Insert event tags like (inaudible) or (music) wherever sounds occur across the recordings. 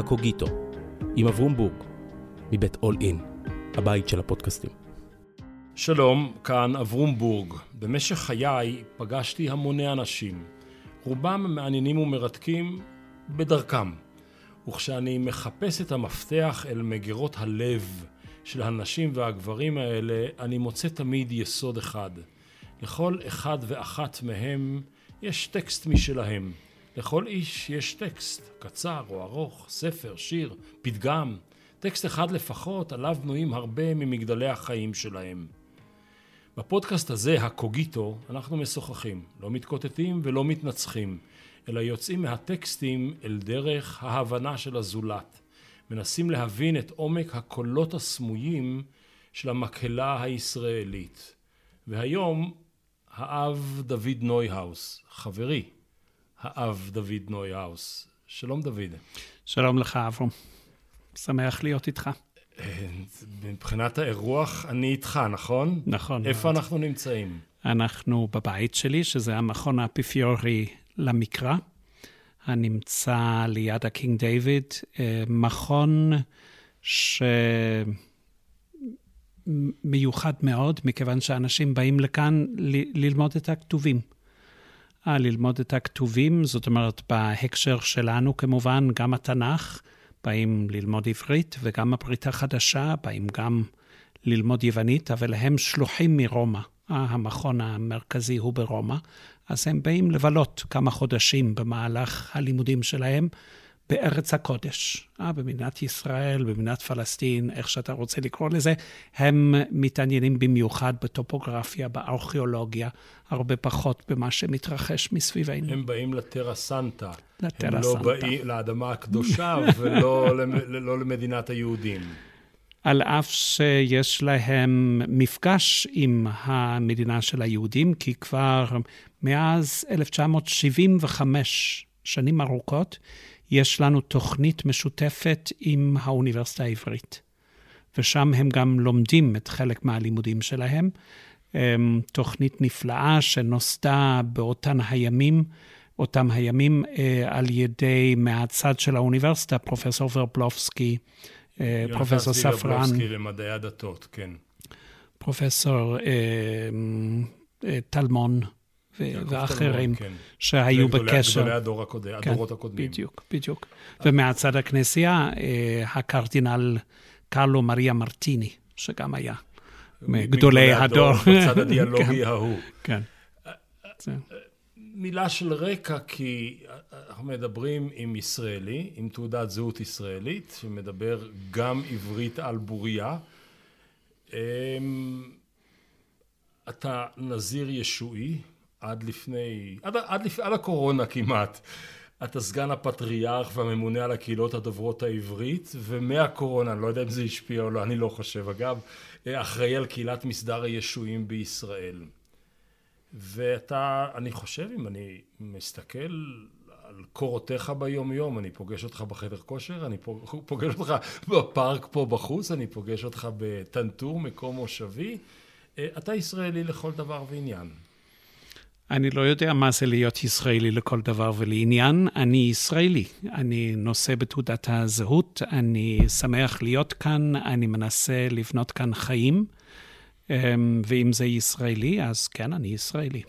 הקוגיטו, עם אברום בורג, מבית אול אין, הבית של הפודקאסטים. שלום, כאן אברום בורג. במשך חיי פגשתי המוני אנשים. רובם מעניינים ומרתקים בדרכם. וכשאני מחפש את המפתח אל מגירות הלב של הנשים והגברים האלה, אני מוצא תמיד יסוד אחד. לכל אחד ואחת מהם יש טקסט משלהם. לכל איש יש טקסט, קצר או ארוך, ספר, שיר, פתגם, טקסט אחד לפחות, עליו בנויים הרבה ממגדלי החיים שלהם. בפודקאסט הזה, הקוגיטו, אנחנו משוחחים, לא מתקוטטים ולא מתנצחים, אלא יוצאים מהטקסטים אל דרך ההבנה של הזולת. מנסים להבין את עומק הקולות הסמויים של המקהלה הישראלית. והיום, האב דוד נויהאוס, חברי, האב דוד נויהאוס. שלום דוד. שלום לך, אברום. שמח להיות איתך. מבחינת האירוח, אני איתך, נכון? נכון. איפה מאוד. אנחנו נמצאים? אנחנו בבית שלי, שזה המכון האפיפיורי למקרא, הנמצא ליד הקינג דיוויד, אה, מכון שמיוחד מאוד, מכיוון שאנשים באים לכאן ל- ללמוד את הכתובים. אה, ללמוד את הכתובים, זאת אומרת, בהקשר שלנו כמובן, גם התנ"ך, באים ללמוד עברית, וגם הברית החדשה, באים גם ללמוד יוונית, אבל הם שלוחים מרומא. אה, המכון המרכזי הוא ברומא, אז הם באים לבלות כמה חודשים במהלך הלימודים שלהם בארץ הקודש, אה, במדינת ישראל, במדינת פלסטין, איך שאתה רוצה לקרוא לזה, הם מתעניינים במיוחד בטופוגרפיה, בארכיאולוגיה, הרבה פחות במה שמתרחש מסביבנו. הם באים לטרה סנטה. לטרה הם סנטה. לא באים לאדמה הקדושה (laughs) ולא לא למדינת היהודים. על אף שיש להם מפגש עם המדינה של היהודים, כי כבר מאז 1975, שנים ארוכות, יש לנו תוכנית משותפת עם האוניברסיטה העברית. ושם הם גם לומדים את חלק מהלימודים שלהם. אמ, תוכנית נפלאה שנוסדה באותן הימים, אותם הימים אה, על ידי, מהצד של האוניברסיטה, פרופסור ורבלובסקי, אה, פרופסור ספרן. יונתן ורבלובסקי למדעי הדתות, כן. פרופסור אה, טלמון. ואחרים כן. שהיו בקשר. גדולי הדור הקודם, כן, הדורות הקודמים. בדיוק, בדיוק. ומהצד הכנסייה, הקרדינל קרלו מריה מרטיני, שגם היה מגדולי הדור. (laughs) בצד הדיאלוגי כן, ההוא. כן. מילה של רקע, כי אנחנו מדברים עם ישראלי, עם תעודת זהות ישראלית, שמדבר גם עברית על בוריה. אתה נזיר ישועי, עד לפני, עד, עד, לפ, עד הקורונה כמעט. אתה סגן הפטריארך והממונה על הקהילות הדוברות העברית, ומהקורונה, אני לא יודע אם זה השפיע או לא, אני לא חושב אגב, אחראי על קהילת מסדר הישועים בישראל. ואתה, אני חושב, אם אני מסתכל על קורותיך ביום יום, אני פוגש אותך בחדר כושר, אני (laughs) פוגש אותך בפארק פה בחוץ, אני פוגש אותך בטנטור, מקום מושבי, אתה ישראלי לכל דבר ועניין. אני לא יודע מה זה להיות ישראלי לכל דבר ולעניין. אני ישראלי. אני נושא בתעודת הזהות, אני שמח להיות כאן, אני מנסה לבנות כאן חיים, אמ, ואם זה ישראלי, אז כן, אני ישראלי.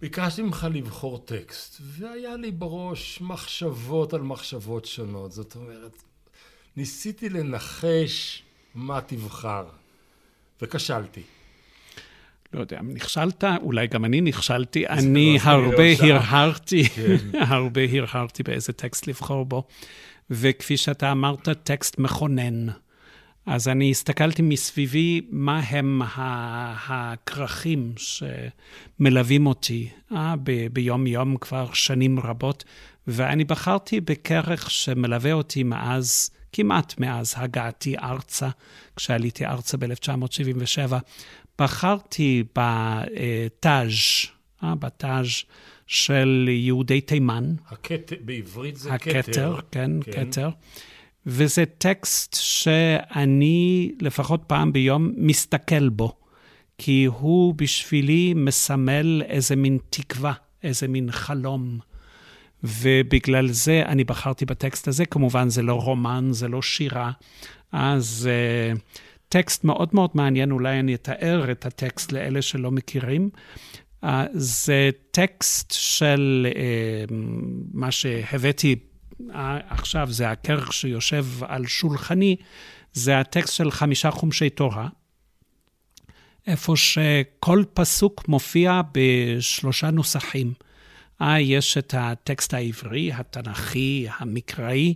ביקשתי ממך לבחור טקסט, והיה לי בראש מחשבות על מחשבות שונות. זאת אומרת, ניסיתי לנחש מה תבחר, וכשלתי. לא יודע, נכשלת, אולי גם אני נכשלתי, אני הרבה הרהרתי, כן. (laughs) הרבה הרהרתי באיזה טקסט לבחור בו, וכפי שאתה אמרת, טקסט מכונן. אז אני הסתכלתי מסביבי מה הם הכרכים שמלווים אותי אה, ביום-יום כבר שנים רבות, ואני בחרתי בכרך שמלווה אותי מאז, כמעט מאז הגעתי ארצה, כשעליתי ארצה ב-1977. בחרתי בתאז', אה, בתאז' של יהודי תימן. הכתר, בעברית זה הכתר. הכתר, כן, כן, כתר. וזה טקסט שאני לפחות פעם ביום מסתכל בו, כי הוא בשבילי מסמל איזה מין תקווה, איזה מין חלום. ובגלל זה אני בחרתי בטקסט הזה. כמובן, זה לא רומן, זה לא שירה. אז uh, טקסט מאוד מאוד מעניין, אולי אני אתאר את הטקסט לאלה שלא מכירים. Uh, זה טקסט של uh, מה שהבאתי uh, עכשיו, זה הכרך שיושב על שולחני, זה הטקסט של חמישה חומשי תורה. איפה שכל פסוק מופיע בשלושה נוסחים. אה, יש את הטקסט העברי, התנ"כי, המקראי,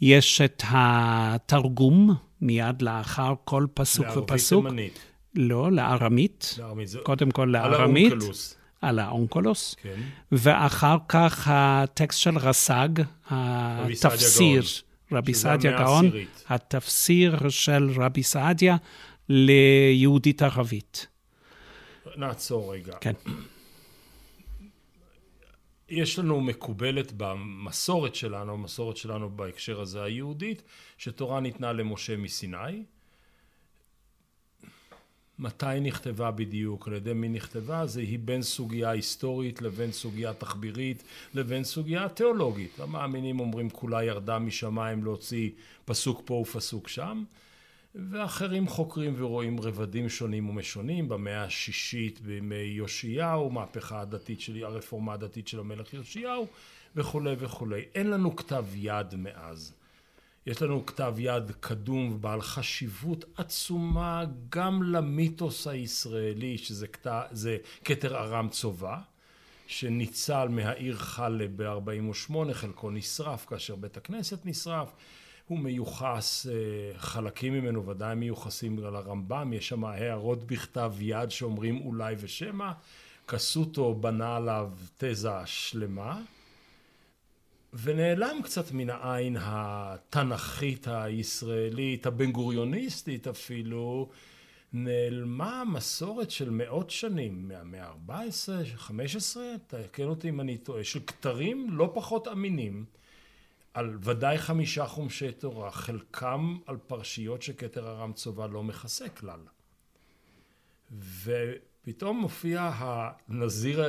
יש את התרגום מיד לאחר כל פסוק ופסוק. לערבית תימנית. לא, לארמית. לארמית. קודם כל לארמית. על האונקלוס. על האונקלוס. כן. ואחר כך הטקסט של רס"ג, התפסיר. רבי סעדיה גאון, התפסיר של רבי סעדיה ליהודית ערבית. נעצור רגע. כן. יש לנו מקובלת במסורת שלנו, המסורת שלנו בהקשר הזה היהודית, שתורה ניתנה למשה מסיני. מתי נכתבה בדיוק, על ידי מי נכתבה, זה היא בין סוגיה היסטורית לבין סוגיה תחבירית לבין סוגיה תיאולוגית. המאמינים אומרים כולה ירדה משמיים להוציא פסוק פה ופסוק שם. ואחרים חוקרים ורואים רבדים שונים ומשונים במאה השישית בימי יאשיהו, מהפכה הדתית שלי, הרפורמה הדתית של המלך יאשיהו וכולי וכולי. אין לנו כתב יד מאז. יש לנו כתב יד קדום ובעל חשיבות עצומה גם למיתוס הישראלי שזה כתר, כתר ארם צובא שניצל מהעיר חלה ב-48 חלקו נשרף כאשר בית הכנסת נשרף הוא מיוחס, אה, חלקים ממנו ודאי מיוחסים על הרמב"ם, יש שם הערות בכתב יד שאומרים אולי ושמא, קסוטו בנה עליו תזה שלמה, ונעלם קצת מן העין התנ"כית הישראלית, הבן גוריוניסטית אפילו, נעלמה מסורת של מאות שנים, מהמאה ה-14, 15, תקן אותי אם אני טועה, של כתרים לא פחות אמינים. על ודאי חמישה חומשי תורה, חלקם על פרשיות שכתר ארם צובא לא מכסה כלל. ופתאום מופיע הנזיר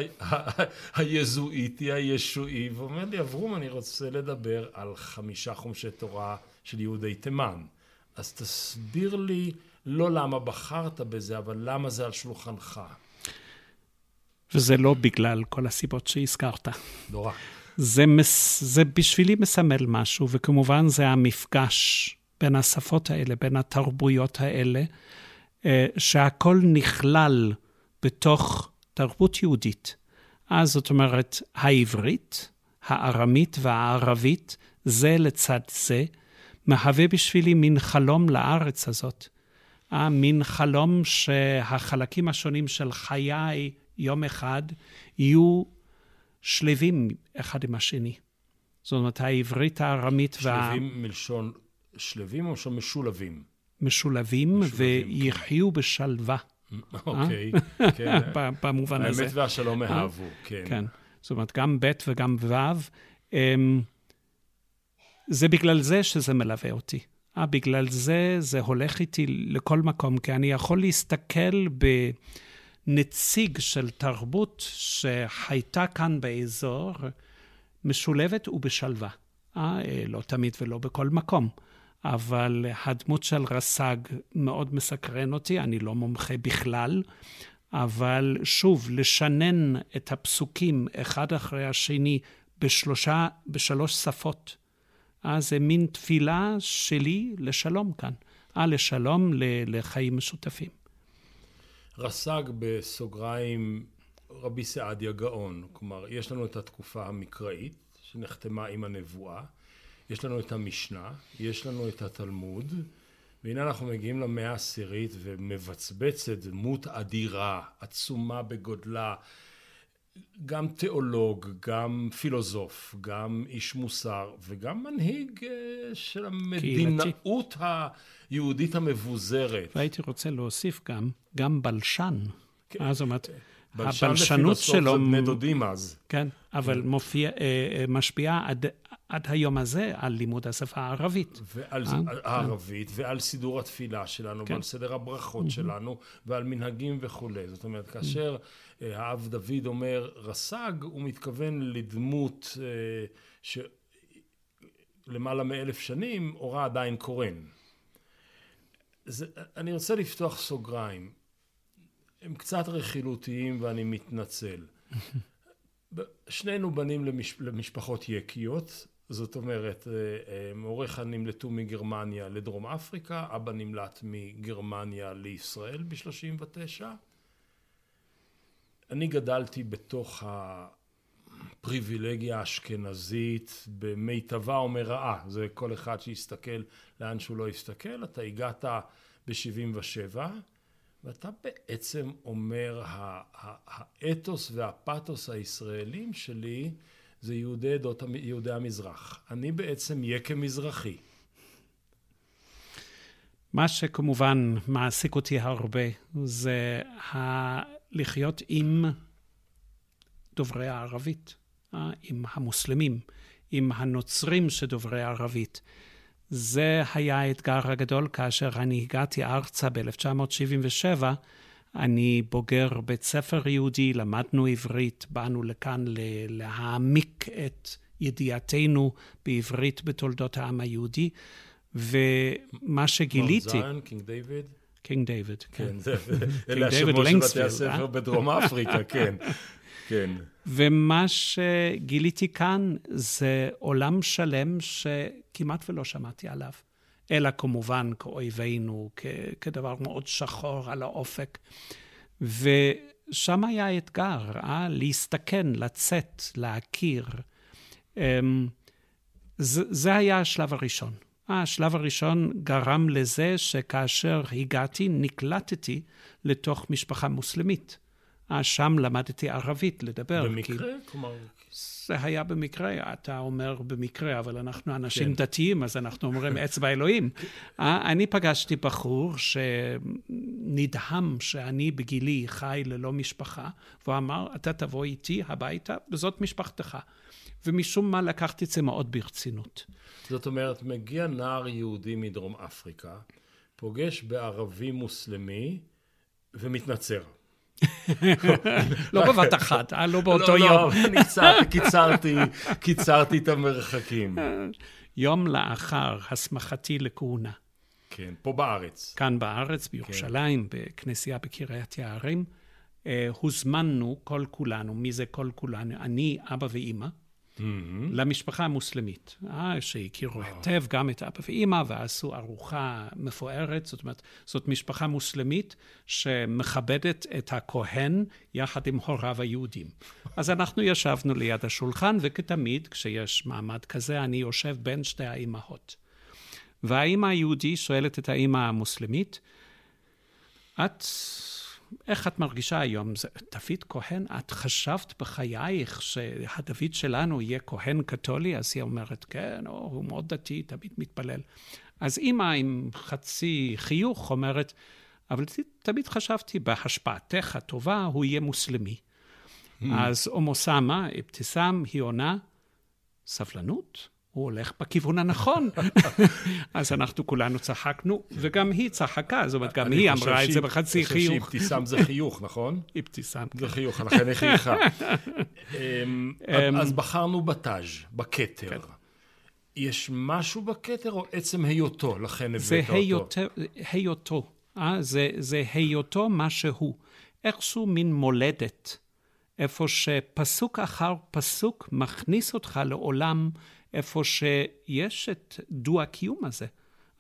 היזואיטי הישועי ואומר לי, אברום, אני רוצה לדבר על חמישה חומשי תורה של יהודי תימן. אז תסביר לי לא למה בחרת בזה, אבל למה זה על שולחנך. וזה לא בגלל כל הסיבות שהזכרת. נורא. זה, מס, זה בשבילי מסמל משהו, וכמובן זה המפגש בין השפות האלה, בין התרבויות האלה, אה, שהכל נכלל בתוך תרבות יהודית. אז זאת אומרת, העברית, הארמית והערבית, זה לצד זה, מהווה בשבילי מין חלום לארץ הזאת. אה, מין חלום שהחלקים השונים של חיי יום אחד יהיו שלבים אחד עם השני. זאת אומרת, העברית הארמית וה... שלבים מלשון שלבים או מלשון משולבים? משולבים, משולבים ויחיו כן. בשלווה. (laughs) אוקיי, (laughs) כן. במובן הזה. האמת והשלום אהבו, כן. כן. זאת אומרת, גם ב' וגם ו'. אמ, זה בגלל זה שזה מלווה אותי. אה, בגלל זה זה הולך איתי לכל מקום, כי אני יכול להסתכל ב... נציג של תרבות שחייתה כאן באזור, משולבת ובשלווה. אה, לא תמיד ולא בכל מקום. אבל הדמות של רס"ג מאוד מסקרן אותי, אני לא מומחה בכלל, אבל שוב, לשנן את הפסוקים אחד אחרי השני בשלושה, בשלוש שפות. אה, זה מין תפילה שלי לשלום כאן. אה, לשלום, לחיים משותפים. רס"ג בסוגריים רבי סעדיה גאון, כלומר יש לנו את התקופה המקראית שנחתמה עם הנבואה, יש לנו את המשנה, יש לנו את התלמוד, והנה אנחנו מגיעים למאה העשירית ומבצבצת דמות אדירה, עצומה בגודלה, גם תיאולוג, גם פילוסוף, גם איש מוסר וגם מנהיג אה, של המדינאות היהודית המבוזרת. והייתי רוצה להוסיף גם, גם בלשן. כן. אה, זאת אומרת, הבלשנות שלו... בלשן זה בני דודים אז. כן, אבל כן. מופיע, אה, משפיעה עד, עד היום הזה על לימוד השפה הערבית. ועל אה? הערבית, כן. ועל סידור התפילה שלנו, כן. ועל סדר הברכות mm-hmm. שלנו, ועל מנהגים וכולי. זאת אומרת, כאשר mm-hmm. האב דוד אומר רס"ג, הוא מתכוון לדמות ש... למעלה מאלף שנים, אורה עדיין קורן. זה, אני רוצה לפתוח סוגריים. הם קצת רכילותיים ואני מתנצל. (laughs) שנינו בנים למש, למשפחות יקיות, זאת אומרת, אה, אה, הוריך נמלטו מגרמניה לדרום אפריקה, אבא נמלט מגרמניה לישראל ב-39. אני גדלתי בתוך הפריבילגיה האשכנזית במיטבה או מרעה, זה כל אחד שיסתכל לאן שהוא לא יסתכל. אתה הגעת ב-77, ואתה בעצם אומר, האתוס והפתוס הישראלים שלי זה יהודי עדות, יהודי המזרח. אני בעצם יקה מזרחי. מה שכמובן מעסיק אותי הרבה זה ה... לחיות עם דוברי הערבית, אה, עם המוסלמים, עם הנוצרים שדוברי ערבית. זה היה האתגר הגדול כאשר אני הגעתי ארצה ב-1977. אני בוגר בית ספר יהודי, למדנו עברית, באנו לכאן להעמיק את ידיעתנו בעברית בתולדות העם היהודי, ומה שגיליתי... זיון, קינג דיוויד? קינג דיוויד, כן. כן, אלה השמות של בתי הספר אה? בדרום אפריקה, (laughs) כן. כן. ומה שגיליתי כאן זה עולם שלם שכמעט ולא שמעתי עליו, אלא כמובן כאויבינו, כ- כדבר מאוד שחור על האופק. ושם היה האתגר, אה? להסתכן, לצאת, להכיר. אמ, זה, זה היה השלב הראשון. השלב הראשון גרם לזה שכאשר הגעתי, נקלטתי לתוך משפחה מוסלמית. אה, שם למדתי ערבית לדבר. במקרה? כי... כלומר... זה היה במקרה, אתה אומר במקרה, אבל אנחנו אנשים כן. דתיים, אז אנחנו אומרים (laughs) אצבע אלוהים. אה, אני פגשתי בחור שנדהם שאני בגילי חי ללא משפחה, והוא אמר, אתה תבוא איתי הביתה, וזאת משפחתך. ומשום מה לקחתי את זה מאוד ברצינות. זאת אומרת, מגיע נער יהודי מדרום אפריקה, פוגש בערבי מוסלמי ומתנצר. לא בבת אחת, אה? לא באותו לא, יום. לא, קיצרתי, קיצרתי את המרחקים. יום לאחר הסמכתי לכהונה. כן, פה בארץ. כאן בארץ, בירושלים, כן. בכנסייה בקריית יערים. אה, הוזמנו כל כולנו, מי זה כל כולנו? אני, אבא ואימא. Mm-hmm. למשפחה המוסלמית, אה, שהכירו היטב גם את אבא ואימא ועשו ארוחה מפוארת, זאת אומרת, זאת משפחה מוסלמית שמכבדת את הכהן יחד עם הוריו היהודים. אז אנחנו ישבנו ליד השולחן, וכתמיד, כשיש מעמד כזה, אני יושב בין שתי האימהות. והאימא היהודי שואלת את האימא המוסלמית, את איך את מרגישה היום? זה, דוד כהן, את חשבת בחייך שהדוד שלנו יהיה כהן קתולי? אז היא אומרת, כן, או, הוא מאוד דתי, תמיד מתפלל. אז אימא עם חצי חיוך אומרת, אבל תמיד חשבתי בהשפעתך הטובה, הוא יהיה מוסלמי. Hmm. אז אום אוסאמה, אבתיסאם, היא עונה, סבלנות? הוא הולך בכיוון הנכון. (laughs) אז אנחנו כולנו צחקנו, וגם היא צחקה, זאת אומרת, גם היא אמרה את זה בחצי חיוך. אני חושב שאבתיסאם זה חיוך, (laughs) נכון? אבתיסאם. זה כן. חיוך, לכן היא חייכה. (laughs) אמ, אמ, אז בחרנו בתאז', בכתר. כן. יש משהו בכתר, או עצם היותו, לכן הבאת אותו? זה היותו, אה? זה היותו מה שהוא. איכשהו מין מולדת, איפה שפסוק אחר פסוק מכניס אותך לעולם איפה שיש את דו-הקיום הזה.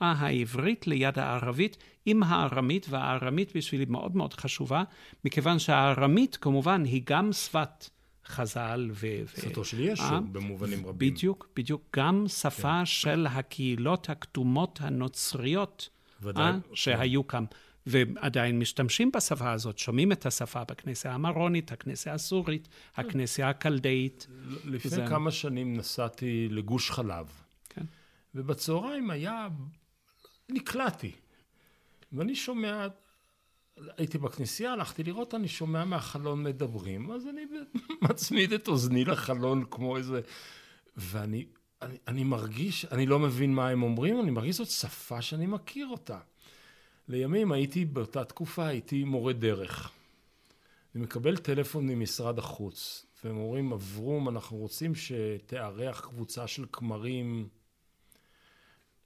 אה, העברית ליד הערבית, עם הארמית, והארמית בשבילי מאוד מאוד חשובה, מכיוון שהארמית כמובן היא גם שפת חז"ל ו... שפתו של ישו אה, במובנים רבים. בדיוק, בדיוק. גם שפה כן. של הקהילות הכתומות הנוצריות, ודאי. אה, שהיו כאן. ועדיין משתמשים בשפה הזאת, שומעים את השפה בכנסייה המרונית, הכנסייה הסורית, הכנסייה הקלדאית. לפני זה... כמה שנים נסעתי לגוש חלב, כן. ובצהריים היה, נקלעתי, ואני שומע, הייתי בכנסייה, הלכתי לראות, אני שומע מהחלון מדברים, אז אני (laughs) מצמיד את אוזני לחלון כמו איזה, ואני אני, אני מרגיש, אני לא מבין מה הם אומרים, אני מרגיש זאת שפה שאני מכיר אותה. לימים הייתי, באותה תקופה הייתי מורה דרך. אני מקבל טלפון ממשרד החוץ, והם אומרים, אברום, אנחנו רוצים שתארח קבוצה של כמרים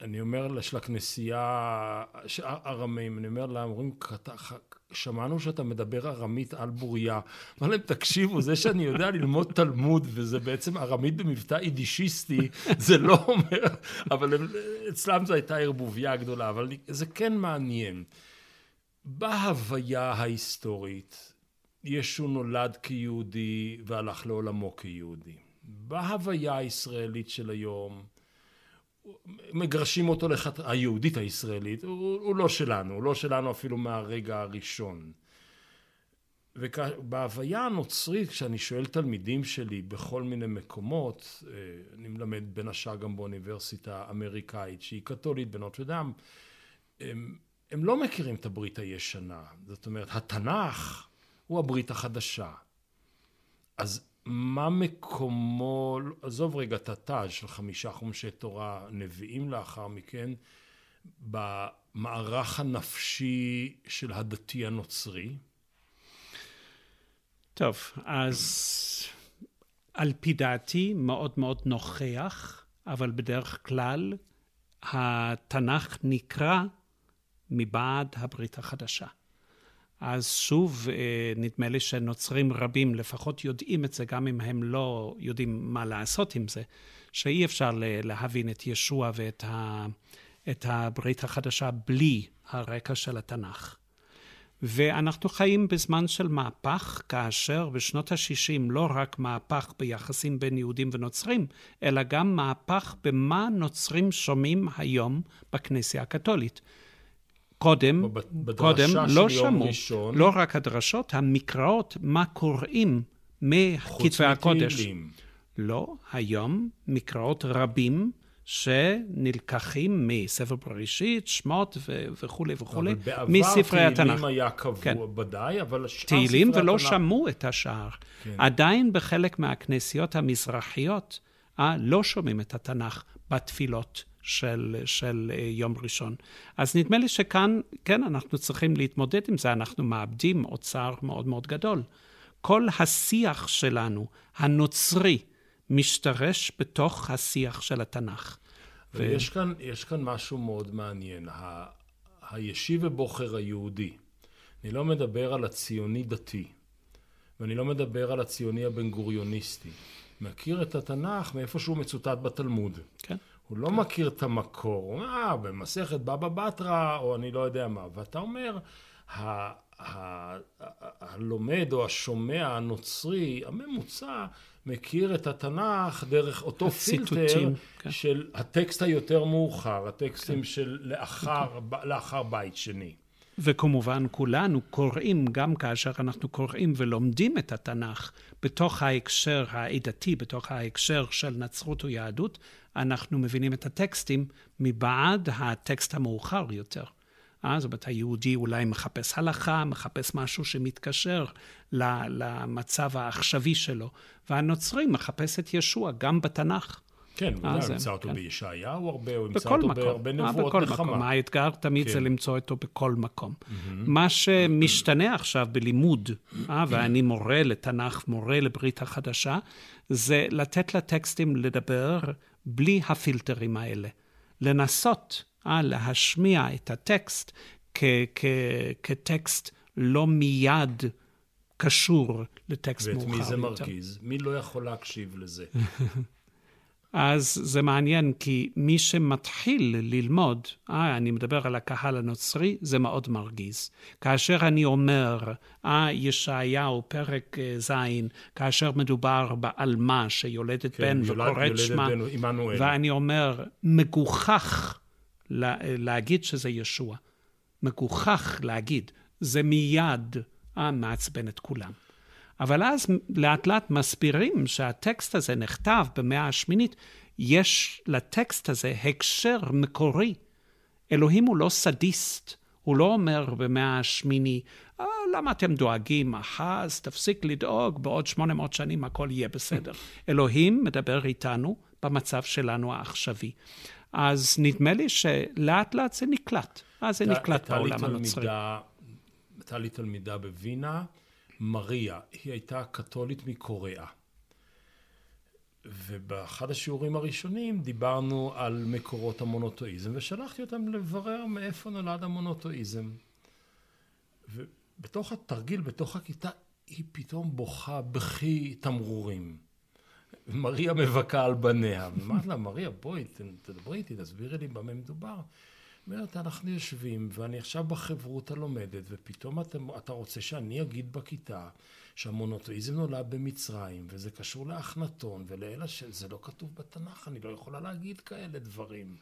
אני אומר של הכנסייה, ארמים, אני אומר להם, אומרים, שמענו שאתה מדבר ארמית על בוריה. אמר להם, תקשיבו, זה שאני יודע ללמוד תלמוד, וזה בעצם ארמית במבטא יידישיסטי, זה לא אומר, אבל הם, אצלם זו הייתה ערבוביה גדולה, אבל זה כן מעניין. בהוויה ההיסטורית, ישו נולד כיהודי והלך לעולמו כיהודי. בהוויה הישראלית של היום, מגרשים אותו לחת... היהודית הישראלית, הוא, הוא לא שלנו, הוא לא שלנו אפילו מהרגע הראשון. ובהוויה הנוצרית, כשאני שואל תלמידים שלי בכל מיני מקומות, אה, אני מלמד בין השאר גם באוניברסיטה האמריקאית, שהיא קתולית בנוטרדם, הם, הם לא מכירים את הברית הישנה. זאת אומרת, התנ"ך הוא הברית החדשה. אז מה מקומו, עזוב רגע את התא של חמישה חומשי תורה נביאים לאחר מכן, במערך הנפשי של הדתי הנוצרי? טוב, אז על פי דעתי מאוד מאוד נוכח, אבל בדרך כלל התנ"ך נקרא מבעד הברית החדשה. אז שוב, אה, נדמה לי שנוצרים רבים לפחות יודעים את זה, גם אם הם לא יודעים מה לעשות עם זה, שאי אפשר להבין את ישוע ואת ה, את הברית החדשה בלי הרקע של התנ"ך. ואנחנו חיים בזמן של מהפך, כאשר בשנות ה-60 לא רק מהפך ביחסים בין יהודים ונוצרים, אלא גם מהפך במה נוצרים שומעים היום בכנסייה הקתולית. קודם, קודם לא שמעו, ראשון, לא רק הדרשות, המקראות, מה קוראים מכתבי הקודש. לא, היום מקראות רבים שנלקחים מספר בראשית, שמות וכולי וכולי, מספרי התנ"ך. אבל בעבר תהילים היה קבוע כן. ודאי, אבל שאר ספרי התנ"ך... תהילים ולא שמעו את השאר. כן. עדיין בחלק מהכנסיות המזרחיות אה, לא שומעים את התנ"ך בתפילות. של, של אה, יום ראשון. אז נדמה לי שכאן, כן, אנחנו צריכים להתמודד עם זה, אנחנו מאבדים אוצר מאוד מאוד גדול. כל השיח שלנו, הנוצרי, משתרש בתוך השיח של התנ"ך. ויש ו... כאן, כאן משהו מאוד מעניין. ה... הישיב ובוחר היהודי, אני לא מדבר על הציוני דתי, ואני לא מדבר על הציוני הבן גוריוניסטי. מכיר את התנ"ך מאיפה שהוא מצוטט בתלמוד. כן. הוא לא מכיר את המקור, הוא אומר, אה, במסכת בבא בתרא, או אני לא יודע מה. ואתה אומר, הלומד או השומע הנוצרי, הממוצע, מכיר את התנ"ך דרך אותו פילטר כן. של הטקסט היותר מאוחר, הטקסטים כן. של לאחר, לאחר בית שני. וכמובן כולנו קוראים, גם כאשר אנחנו קוראים ולומדים את התנ"ך בתוך ההקשר העדתי, בתוך ההקשר של נצרות או יהדות, אנחנו מבינים את הטקסטים מבעד הטקסט המאוחר יותר. אה, זאת אומרת, היהודי אולי מחפש הלכה, מחפש משהו שמתקשר למצב העכשווי שלו, והנוצרי מחפש את ישוע גם בתנ"ך. כן, הוא אה, ימצא אותו כן. בישעיהו הרבה, הוא ימצא אותו בהרבה אה, נבואות בכל נחמה. מקום. האתגר תמיד כן. זה למצוא אותו בכל מקום. מה שמשתנה עכשיו בלימוד, ואני מורה לתנ"ך, מורה לברית החדשה, זה לתת לטקסטים לדבר בלי הפילטרים האלה. לנסות להשמיע את הטקסט כטקסט לא מיד קשור לטקסט מאוחר יותר. ואת מי זה מרגיז? מי לא יכול להקשיב לזה? (laughs) אז זה מעניין, כי מי שמתחיל ללמוד, אה, אני מדבר על הקהל הנוצרי, זה מאוד מרגיז. כאשר אני אומר, אה, ישעיהו, פרק אה, ז', כאשר מדובר בעלמה שיולדת כן, בן וקוראת שמה, ואני אומר, מגוחך לה, להגיד שזה ישוע. מגוחך להגיד, זה מיד אה, מעצבן את כולם. אבל אז לאט לאט מסבירים שהטקסט הזה נכתב במאה השמינית, יש לטקסט הזה הקשר מקורי. אלוהים הוא לא סדיסט, הוא לא אומר במאה השמיני, אה, למה אתם דואגים? אחז, תפסיק לדאוג, בעוד 800 שנים הכל יהיה בסדר. (laughs) אלוהים מדבר איתנו במצב שלנו העכשווי. אז נדמה לי שלאט לאט זה נקלט. אז זה נקלט בעולם הנוצרי. הייתה לי תלמידה בווינה, מריה, היא הייתה קתולית מקוריאה. ובאחד השיעורים הראשונים דיברנו על מקורות המונותואיזם, ושלחתי אותם לברר מאיפה נולד המונותואיזם. ובתוך התרגיל, בתוך הכיתה, היא פתאום בוכה בכי תמרורים. מריה מבכה על בניה. אמרתי לה, מריה, בואי, תדברי איתי, תסבירי לי במה מדובר. אומרת, אנחנו יושבים, ואני עכשיו בחברותה לומדת, ופתאום אתה, אתה רוצה שאני אגיד בכיתה שהמונותואיזם נולד במצרים, וזה קשור לאחנתון ולאל השם, זה לא כתוב בתנ"ך, אני לא יכולה להגיד כאלה דברים.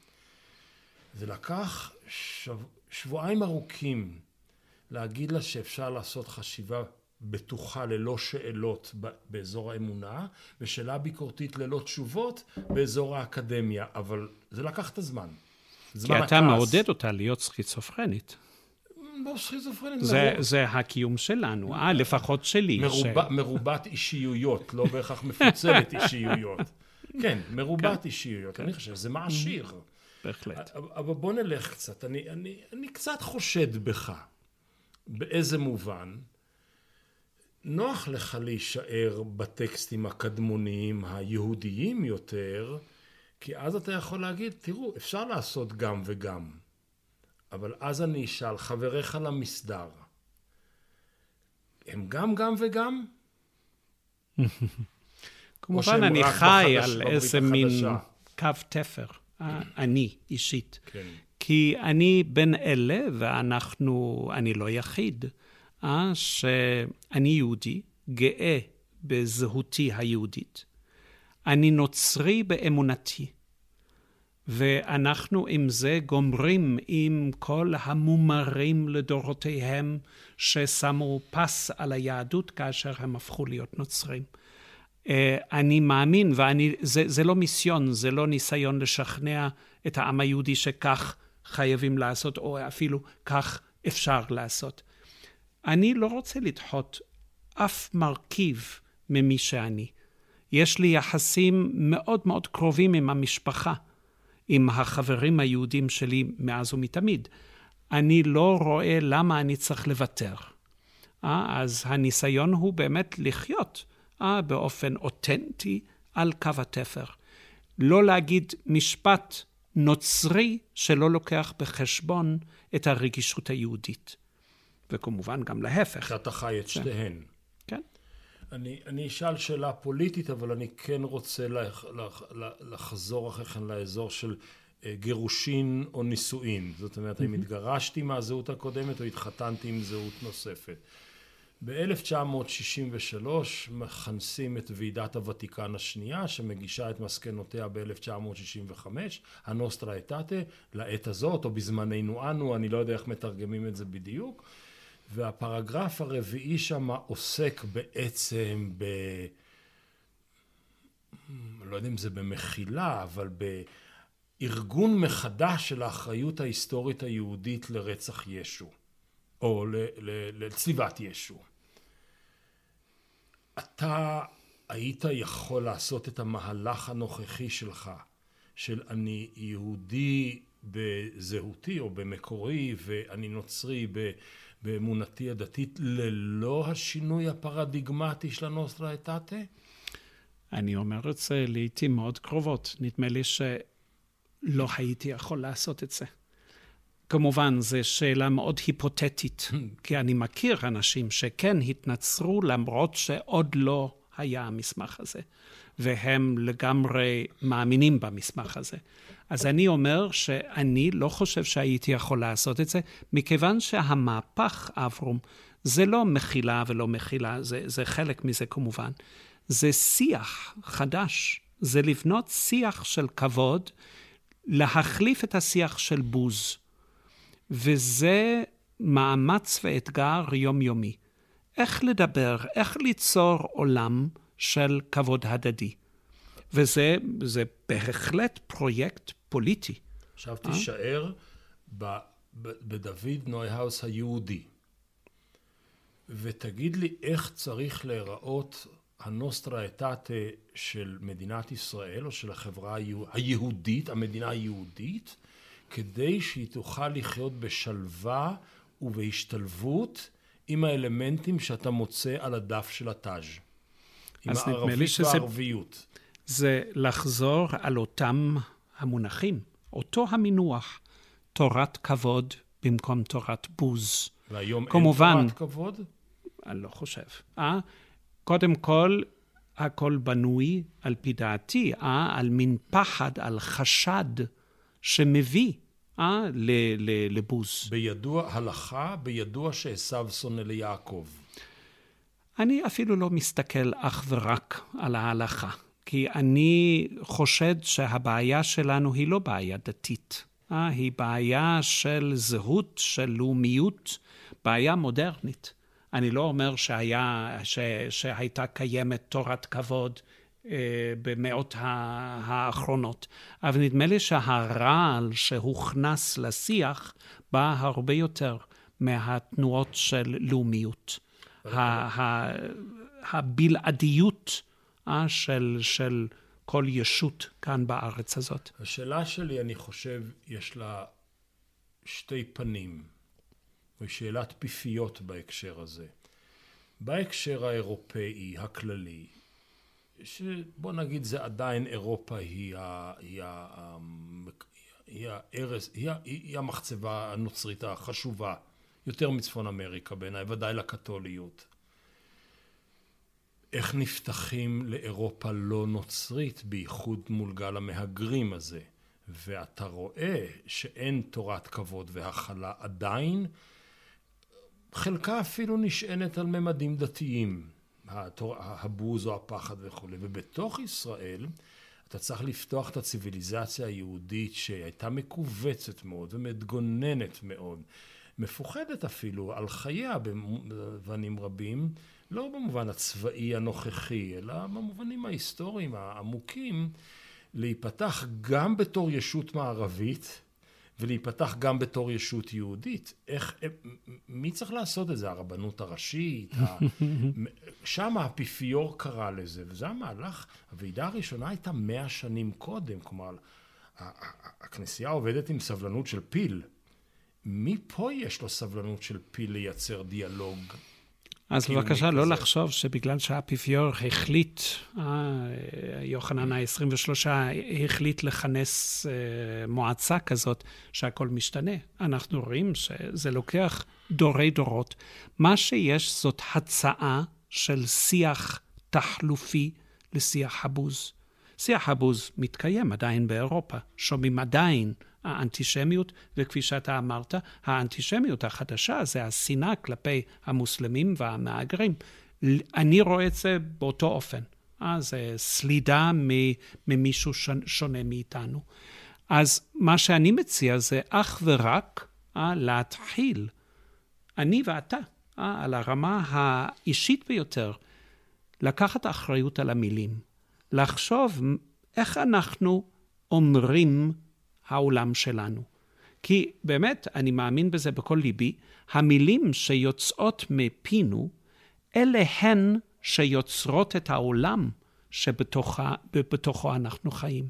זה לקח שב, שבועיים ארוכים להגיד לה שאפשר לעשות חשיבה בטוחה ללא שאלות באזור האמונה, ושאלה ביקורתית ללא תשובות באזור האקדמיה, אבל זה לקח את הזמן. כי אתה הכעס. מעודד אותה להיות סכיזופרנית. לא סכיזופרנית. זה, מרוב... זה הקיום שלנו, אה, לפחות שלי. מרוב, ש... מרובת אישיויות, לא בהכרח מפוצלת אישיויות. כן, מרובת כן. אישיויות. כן. אני חושב שזה מעשיר. בהחלט. אבל בוא נלך קצת. אני, אני, אני קצת חושד בך. באיזה מובן? נוח לך להישאר בטקסטים הקדמוניים היהודיים יותר, כי אז אתה יכול להגיד, תראו, אפשר לעשות גם וגם. אבל אז אני אשאל, חבריך למסדר, הם גם גם וגם? (laughs) כמובן, אני חי בחדש, על איזה מין קו תפר, אה, אני אישית. כן. כי אני בין אלה, ואנחנו, אני לא יחיד, אה, שאני יהודי, גאה בזהותי היהודית. אני נוצרי באמונתי. ואנחנו עם זה גומרים עם כל המומרים לדורותיהם ששמו פס על היהדות כאשר הם הפכו להיות נוצרים. אה, אני מאמין, וזה לא מיסיון, זה לא ניסיון לשכנע את העם היהודי שכך חייבים לעשות, או אפילו כך אפשר לעשות. אני לא רוצה לדחות אף מרכיב ממי שאני. יש לי יחסים מאוד מאוד קרובים עם המשפחה, עם החברים היהודים שלי מאז ומתמיד. אני לא רואה למה אני צריך לוותר. אה, אז הניסיון הוא באמת לחיות אה, באופן אותנטי על קו התפר. לא להגיד משפט נוצרי שלא לוקח בחשבון את הרגישות היהודית. וכמובן גם להפך. שאתה חי את שתיהן. אני, אני אשאל שאלה פוליטית, אבל אני כן רוצה לח, לח, לחזור אחרי כן לאזור של אה, גירושין או נישואין. זאת אומרת, האם התגרשתי מהזהות הקודמת או התחתנתי עם זהות נוספת. ב-1963 מכנסים את ועידת הוותיקן השנייה שמגישה את מסקנותיה ב-1965, הנוסטרה אטאטה, לעת הזאת או בזמננו אנו, אני לא יודע איך מתרגמים את זה בדיוק, והפרגרף הרביעי שם עוסק בעצם ב... לא יודע אם זה במחילה, אבל בארגון מחדש של האחריות ההיסטורית היהודית לרצח ישו, או לצליבת ישו. אתה היית יכול לעשות את המהלך הנוכחי שלך, של אני יהודי בזהותי או במקורי ואני נוצרי באמונתי הדתית, ללא השינוי הפרדיגמטי של הנוסטרה אטאטה? אני אומר את זה לעיתים מאוד קרובות. נדמה לי שלא הייתי יכול לעשות את זה. כמובן, זו שאלה מאוד היפותטית, (laughs) כי אני מכיר אנשים שכן התנצרו למרות שעוד לא היה המסמך הזה, והם לגמרי מאמינים במסמך הזה. אז אני אומר שאני לא חושב שהייתי יכול לעשות את זה, מכיוון שהמהפך, אברום, זה לא מחילה ולא מחילה, זה, זה חלק מזה כמובן. זה שיח חדש, זה לבנות שיח של כבוד, להחליף את השיח של בוז. וזה מאמץ ואתגר יומיומי. איך לדבר, איך ליצור עולם של כבוד הדדי. וזה בהחלט פרויקט פוליטי. עכשיו אה? תישאר בדוד נויהאוס היהודי, ותגיד לי איך צריך להיראות הנוסטרה אטאטה של מדינת ישראל, או של החברה היהודית, המדינה היהודית, כדי שהיא תוכל לחיות בשלווה ובהשתלבות עם האלמנטים שאתה מוצא על הדף של התאז'. עם הערבית והערביות. זה לחזור על אותם המונחים, אותו המינוח, תורת כבוד במקום תורת בוז. והיום כמובן, אין תורת כבוד? אני לא חושב. אה? קודם כל, הכל בנוי, על פי דעתי, אה? על מין פחד, על חשד שמביא אה? לבוז. בידוע הלכה, בידוע שעשו שונא ליעקב. אני אפילו לא מסתכל אך ורק על ההלכה, כי אני חושד שהבעיה שלנו היא לא בעיה דתית, אה? היא בעיה של זהות, של לאומיות, בעיה מודרנית. אני לא אומר שהיה, ש, שהייתה קיימת תורת כבוד אה, במאות האחרונות, אבל נדמה לי שהרעל שהוכנס לשיח בא הרבה יותר מהתנועות של לאומיות. הבלעדיות אה, של, של כל ישות כאן בארץ הזאת. השאלה שלי, אני חושב, יש לה שתי פנים. ושאלת פיפיות בהקשר הזה. בהקשר האירופאי הכללי, שבוא נגיד זה עדיין אירופה היא, ה, היא, ה, היא, הארז, היא, היא המחצבה הנוצרית החשובה יותר מצפון אמריקה בעיניי, ודאי לקתוליות. איך נפתחים לאירופה לא נוצרית, בייחוד מול גל המהגרים הזה? ואתה רואה שאין תורת כבוד והכלה עדיין, חלקה אפילו נשענת על ממדים דתיים, הבוז או הפחד וכולי. ובתוך ישראל אתה צריך לפתוח את הציוויליזציה היהודית שהייתה מכווצת מאוד ומתגוננת מאוד, מפוחדת אפילו על חייה במובנים רבים, לא במובן הצבאי הנוכחי, אלא במובנים ההיסטוריים העמוקים, להיפתח גם בתור ישות מערבית, ולהיפתח גם בתור ישות יהודית. איך, מי צריך לעשות את זה? הרבנות הראשית? (laughs) שם האפיפיור קרא לזה, וזה המהלך, הוועידה הראשונה הייתה מאה שנים קודם, כלומר, הכנסייה עובדת עם סבלנות של פיל. מי פה יש לו סבלנות של פיל לייצר דיאלוג אז בבקשה לא לחשוב שבגלל שהאפיפיור החליט, אה, יוחנן ה-23 החליט לכנס אה, מועצה כזאת, שהכל משתנה. אנחנו רואים שזה לוקח דורי דורות. מה שיש זאת הצעה של שיח תחלופי לשיח הבוז. שיח הבוז מתקיים עדיין באירופה, שומעים עדיין האנטישמיות, וכפי שאתה אמרת, האנטישמיות החדשה זה השנאה כלפי המוסלמים והמהגרים. אני רואה את זה באותו אופן. אה, זה סלידה ממישהו שונה מאיתנו. אז מה שאני מציע זה אך ורק אה, להתחיל, אני ואתה, אה, על הרמה האישית ביותר, לקחת אחריות על המילים, לחשוב איך אנחנו אומרים העולם שלנו. כי באמת, אני מאמין בזה בכל ליבי, המילים שיוצאות מפינו, אלה הן שיוצרות את העולם שבתוכו אנחנו חיים.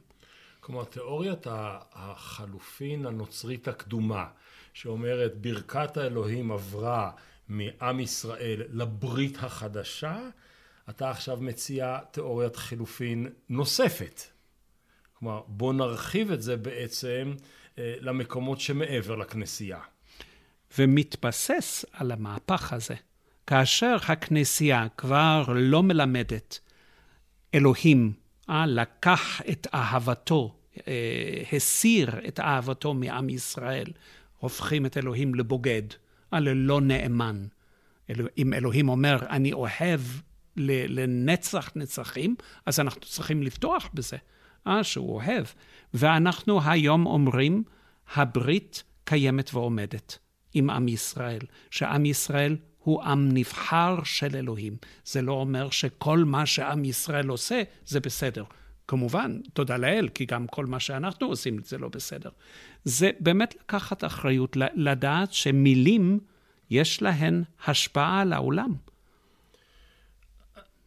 כלומר, תיאוריית החלופין הנוצרית הקדומה, שאומרת ברכת האלוהים עברה מעם ישראל לברית החדשה, אתה עכשיו מציע תיאוריית חילופין נוספת. כלומר, בואו נרחיב את זה בעצם אה, למקומות שמעבר לכנסייה. ומתבסס על המהפך הזה. כאשר הכנסייה כבר לא מלמדת אלוהים, אה, לקח את אהבתו, אה, הסיר את אהבתו מעם ישראל, הופכים את אלוהים לבוגד, אה, ללא נאמן. אלוה, אם אלוהים אומר, אני אוהב לנצח נצחים, אז אנחנו צריכים לפתוח בזה. אה, שהוא אוהב. ואנחנו היום אומרים, הברית קיימת ועומדת עם עם ישראל, שעם ישראל הוא עם נבחר של אלוהים. זה לא אומר שכל מה שעם ישראל עושה זה בסדר. כמובן, תודה לאל, כי גם כל מה שאנחנו עושים זה לא בסדר. זה באמת לקחת אחריות, לדעת שמילים, יש להן השפעה על העולם.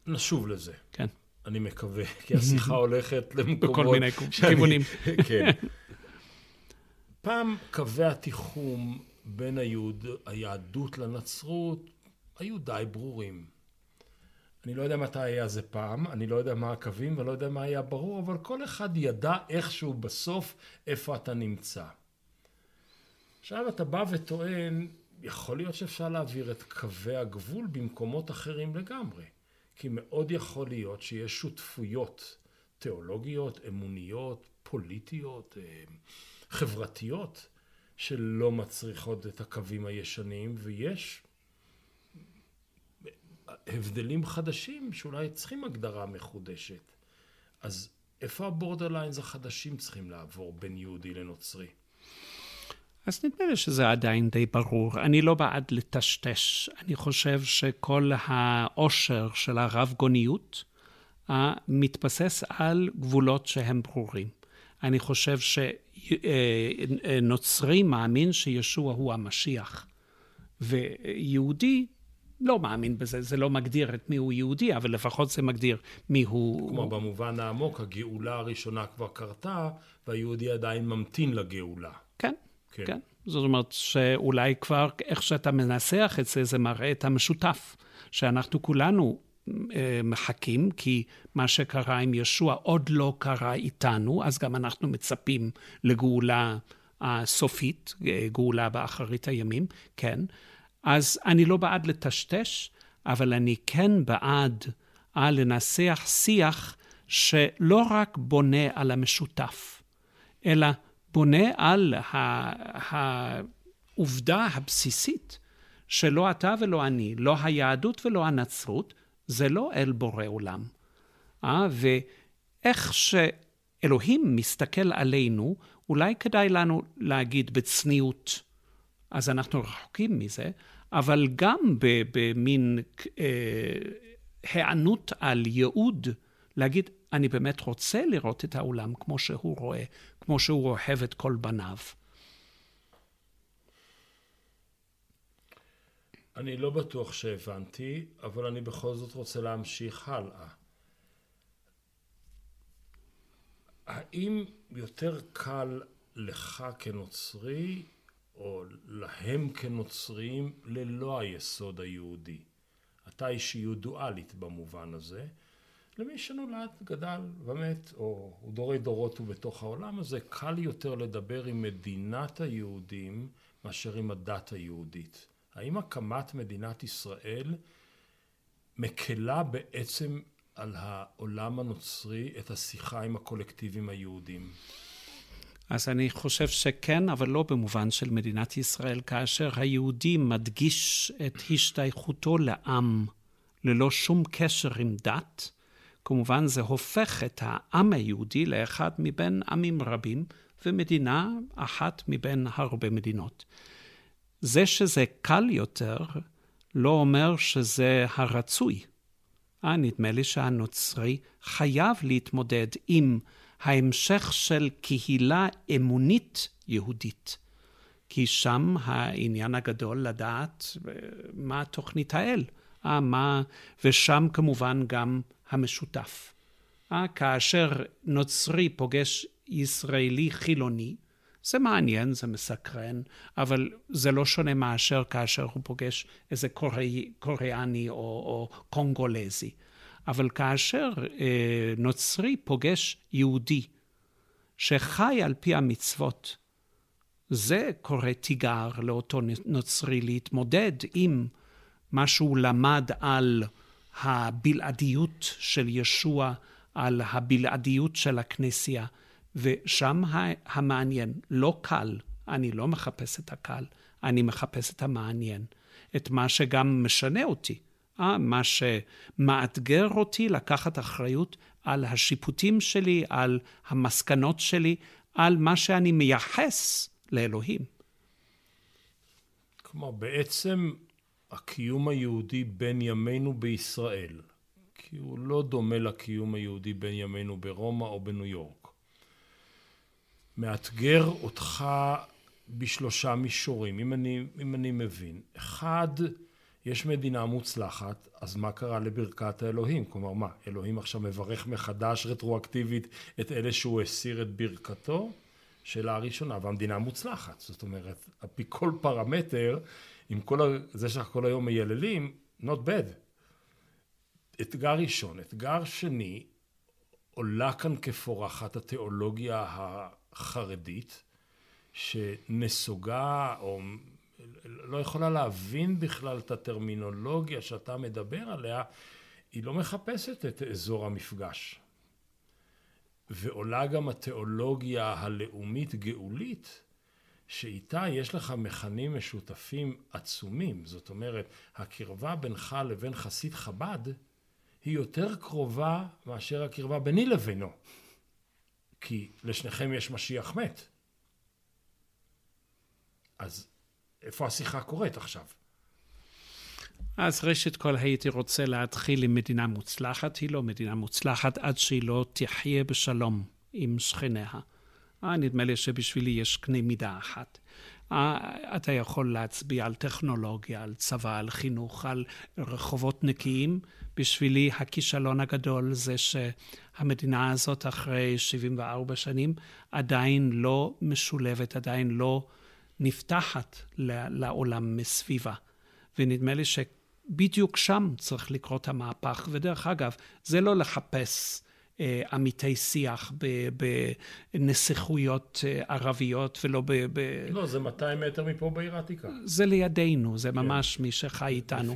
נשוב לזה. אני מקווה, כי השיחה (laughs) הולכת למקומות... בכל מיני כיוונים. (laughs) כן. (laughs) פעם קווי התיחום בין היהוד, היהדות לנצרות היו די ברורים. אני לא יודע מתי היה זה פעם, אני לא יודע מה הקווים ולא יודע מה היה ברור, אבל כל אחד ידע איכשהו בסוף איפה אתה נמצא. עכשיו אתה בא וטוען, יכול להיות שאפשר להעביר את קווי הגבול במקומות אחרים לגמרי. כי מאוד יכול להיות שיש שותפויות תיאולוגיות, אמוניות, פוליטיות, אה, חברתיות, שלא מצריכות את הקווים הישנים, ויש הבדלים חדשים שאולי צריכים הגדרה מחודשת. אז איפה הבורדרליינס החדשים צריכים לעבור בין יהודי לנוצרי? אז נדמה לי שזה עדיין די ברור. אני לא בעד לטשטש. אני חושב שכל העושר של הרב-גוניות אה, מתבסס על גבולות שהם ברורים. אני חושב שנוצרי מאמין שישוע הוא המשיח, ויהודי לא מאמין בזה, זה לא מגדיר את מי הוא יהודי, אבל לפחות זה מגדיר מי הוא... כלומר, במובן העמוק, הגאולה הראשונה כבר קרתה, והיהודי עדיין ממתין לגאולה. כן, כן. כן. זאת אומרת שאולי כבר איך שאתה מנסח את זה, זה מראה את המשותף, שאנחנו כולנו אה, מחכים, כי מה שקרה עם ישוע עוד לא קרה איתנו, אז גם אנחנו מצפים לגאולה הסופית, אה, גאולה באחרית הימים, כן. אז אני לא בעד לטשטש, אבל אני כן בעד אה, לנסח שיח שלא רק בונה על המשותף, אלא בונה על העובדה הבסיסית שלא אתה ולא אני, לא היהדות ולא הנצרות, זה לא אל בורא עולם. אה? ואיך שאלוהים מסתכל עלינו, אולי כדאי לנו להגיד בצניעות, אז אנחנו רחוקים מזה, אבל גם במין אה, היענות על ייעוד, להגיד, אני באמת רוצה לראות את העולם כמו שהוא רואה, כמו שהוא אוהב את כל בניו. אני לא בטוח שהבנתי, אבל אני בכל זאת רוצה להמשיך הלאה. האם יותר קל לך כנוצרי, או להם כנוצרים, ללא היסוד היהודי? אתה אישיות דואלית במובן הזה. למי שנולד, גדל ומת, או הוא דורי דורות הוא בתוך העולם הזה, קל יותר לדבר עם מדינת היהודים מאשר עם הדת היהודית. האם הקמת מדינת ישראל מקלה בעצם על העולם הנוצרי את השיחה עם הקולקטיבים היהודים? אז אני חושב שכן, אבל לא במובן של מדינת ישראל, כאשר היהודי מדגיש את השתייכותו לעם ללא שום קשר עם דת, כמובן זה הופך את העם היהודי לאחד מבין עמים רבים ומדינה אחת מבין הרבה מדינות. זה שזה קל יותר לא אומר שזה הרצוי. אה, נדמה לי שהנוצרי חייב להתמודד עם ההמשך של קהילה אמונית יהודית. כי שם העניין הגדול לדעת אה, מה תוכנית האל. אה, מה, ושם כמובן גם המשותף. אה, כאשר נוצרי פוגש ישראלי חילוני, זה מעניין, זה מסקרן, אבל זה לא שונה מאשר כאשר הוא פוגש איזה קוראי, קוריאני או, או קונגולזי. אבל כאשר אה, נוצרי פוגש יהודי שחי על פי המצוות, זה קורא תיגר לאותו נוצרי להתמודד עם מה שהוא למד על הבלעדיות של ישוע, על הבלעדיות של הכנסייה. ושם המעניין, לא קל, אני לא מחפש את הקל, אני מחפש את המעניין, את מה שגם משנה אותי, אה? מה שמאתגר אותי לקחת אחריות על השיפוטים שלי, על המסקנות שלי, על מה שאני מייחס לאלוהים. כלומר, בעצם הקיום היהודי בין ימינו בישראל, כי הוא לא דומה לקיום היהודי בין ימינו ברומא או בניו יורק. מאתגר אותך בשלושה מישורים, אם אני, אם אני מבין. אחד, יש מדינה מוצלחת, אז מה קרה לברכת האלוהים? כלומר, מה, אלוהים עכשיו מברך מחדש רטרואקטיבית את אלה שהוא הסיר את ברכתו? שאלה הראשונה, והמדינה מוצלחת. זאת אומרת, על פי כל פרמטר, עם כל זה שאנחנו כל היום מייללים, not bad. אתגר ראשון. אתגר שני, עולה כאן כפורחת התיאולוגיה החרדית, שנסוגה או לא יכולה להבין בכלל את הטרמינולוגיה שאתה מדבר עליה, היא לא מחפשת את אזור המפגש. ועולה גם התיאולוגיה הלאומית גאולית, שאיתה יש לך מכנים משותפים עצומים. זאת אומרת, הקרבה בינך לבין חסיד חב"ד היא יותר קרובה מאשר הקרבה ביני לבינו. כי לשניכם יש משיח מת. אז איפה השיחה קורית עכשיו? אז ראשית כל הייתי רוצה להתחיל עם מדינה מוצלחת. היא לא מדינה מוצלחת עד שהיא לא תחיה בשלום עם שכניה. אה, נדמה לי שבשבילי יש קנה מידה אחת. אה, אתה יכול להצביע על טכנולוגיה, על צבא, על חינוך, על רחובות נקיים. בשבילי הכישלון הגדול זה שהמדינה הזאת אחרי 74 שנים עדיין לא משולבת, עדיין לא נפתחת לעולם מסביבה. ונדמה לי שבדיוק שם צריך לקרות המהפך. ודרך אגב, זה לא לחפש עמיתי שיח בנסיכויות אה, ערביות ולא ב... ב... לא, זה 200 מטר מפה בעיר העתיקה. זה לידינו, זה כן. ממש מי שחי איתנו.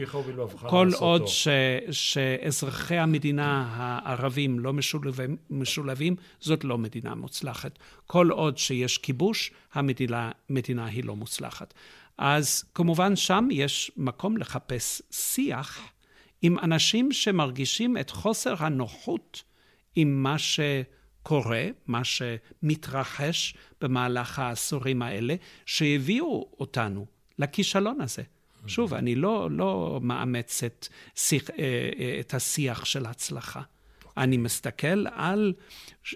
כל עוד ש, שאזרחי המדינה הערבים לא משולבים, משולבים, זאת לא מדינה מוצלחת. כל עוד שיש כיבוש, המדינה מדינה היא לא מוצלחת. אז כמובן שם יש מקום לחפש שיח עם אנשים שמרגישים את חוסר הנוחות עם מה שקורה, מה שמתרחש במהלך העשורים האלה, שהביאו אותנו לכישלון הזה. שוב, אני לא, לא מאמץ את, שיח, אה, אה, את השיח של הצלחה. אני מסתכל על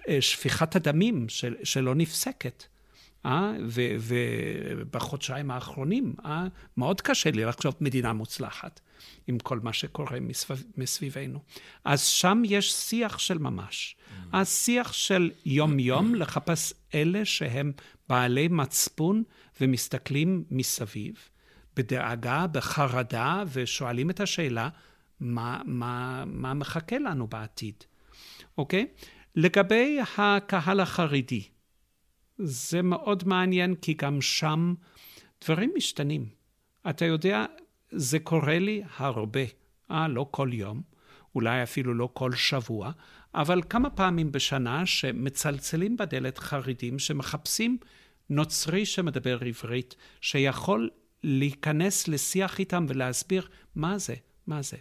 אה, שפיכת הדמים של, שלא נפסקת. אה? ובחודשיים האחרונים, אה? מאוד קשה לי לחשוב מדינה מוצלחת. עם כל מה שקורה מסביב, מסביבנו. אז שם יש שיח של ממש. Mm. השיח של יום-יום, לחפש אלה שהם בעלי מצפון ומסתכלים מסביב, בדאגה, בחרדה, ושואלים את השאלה, מה, מה, מה מחכה לנו בעתיד, אוקיי? לגבי הקהל החרדי, זה מאוד מעניין, כי גם שם דברים משתנים. אתה יודע, זה קורה לי הרבה. אה, לא כל יום, אולי אפילו לא כל שבוע, אבל כמה פעמים בשנה שמצלצלים בדלת חרדים שמחפשים נוצרי שמדבר עברית, שיכול להיכנס לשיח איתם ולהסביר מה זה, מה זה.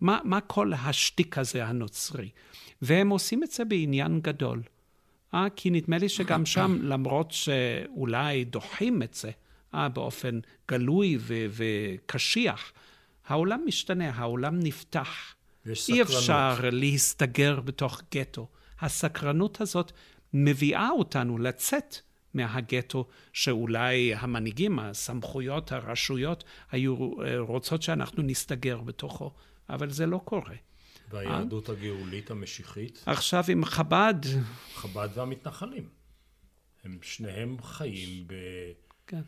מה, מה כל השטיק הזה הנוצרי? והם עושים את זה בעניין גדול. אה, כי נדמה לי שגם שם, למרות שאולי דוחים את זה, אה, באופן גלוי ו- וקשיח. העולם משתנה, העולם נפתח. אי אפשר להסתגר בתוך גטו. הסקרנות הזאת מביאה אותנו לצאת מהגטו, שאולי המנהיגים, הסמכויות, הרשויות, היו אה, רוצות שאנחנו נסתגר בתוכו, אבל זה לא קורה. והיהדות הגאולית המשיחית? עכשיו עם חב"ד. חב"ד והמתנחלים. הם שניהם חיים ב... כן.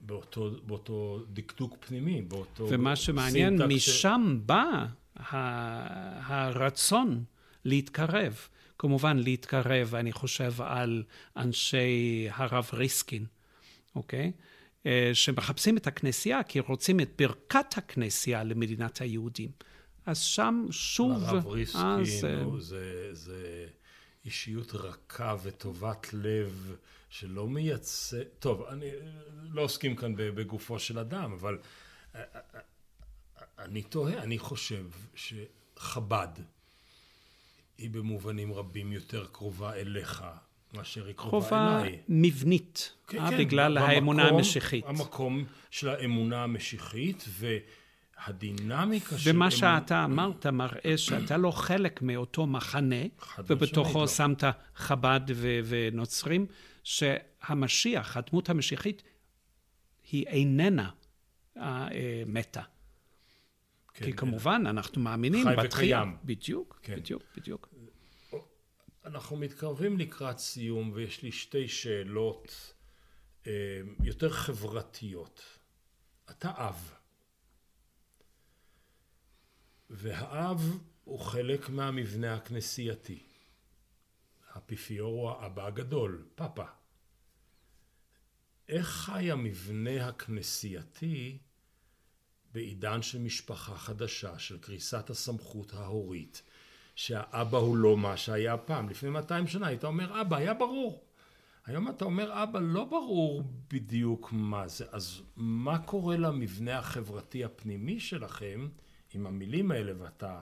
באותו, באותו דקדוק פנימי, באותו... ומה שמעניין, משם ש... בא הרצון להתקרב. כמובן, להתקרב, אני חושב על אנשי הרב ריסקין, אוקיי? אה, שמחפשים את הכנסייה כי רוצים את ברכת הכנסייה למדינת היהודים. אז שם שוב... הרב ריסקין, אז... הוא, זה, זה אישיות רכה וטובת לב. שלא מייצא, טוב, אני לא עוסקים כאן בגופו של אדם, אבל אה, אה, אה, אני תוהה, אני חושב שחב"ד היא במובנים רבים יותר קרובה אליך מאשר היא קרובה אליי. קרובה מבנית, כן, כן, בגלל במקום, האמונה המשיחית. המקום של האמונה המשיחית, ו... הדינמיקה של... ומה שאתה אמרת מראה שאתה לא חלק מאותו מחנה, ובתוכו לא. שמת חב"ד ו- ונוצרים, שהמשיח, הדמות המשיחית, היא איננה uh, מתה. כן, כי כן. כמובן, אנחנו מאמינים בתחייה. חי וקיים. בדיוק, כן. בדיוק, בדיוק. אנחנו מתקרבים לקראת סיום, ויש לי שתי שאלות אה, יותר חברתיות. אתה אב. והאב הוא חלק מהמבנה הכנסייתי. האפיפיור הוא האבא הגדול, פאפה. איך חי המבנה הכנסייתי בעידן של משפחה חדשה, של קריסת הסמכות ההורית, שהאבא הוא לא מה שהיה פעם. לפני 200 שנה היית אומר אבא, היה ברור. היום אתה אומר אבא, לא ברור בדיוק מה זה. אז מה קורה למבנה החברתי הפנימי שלכם עם המילים האלה, ואתה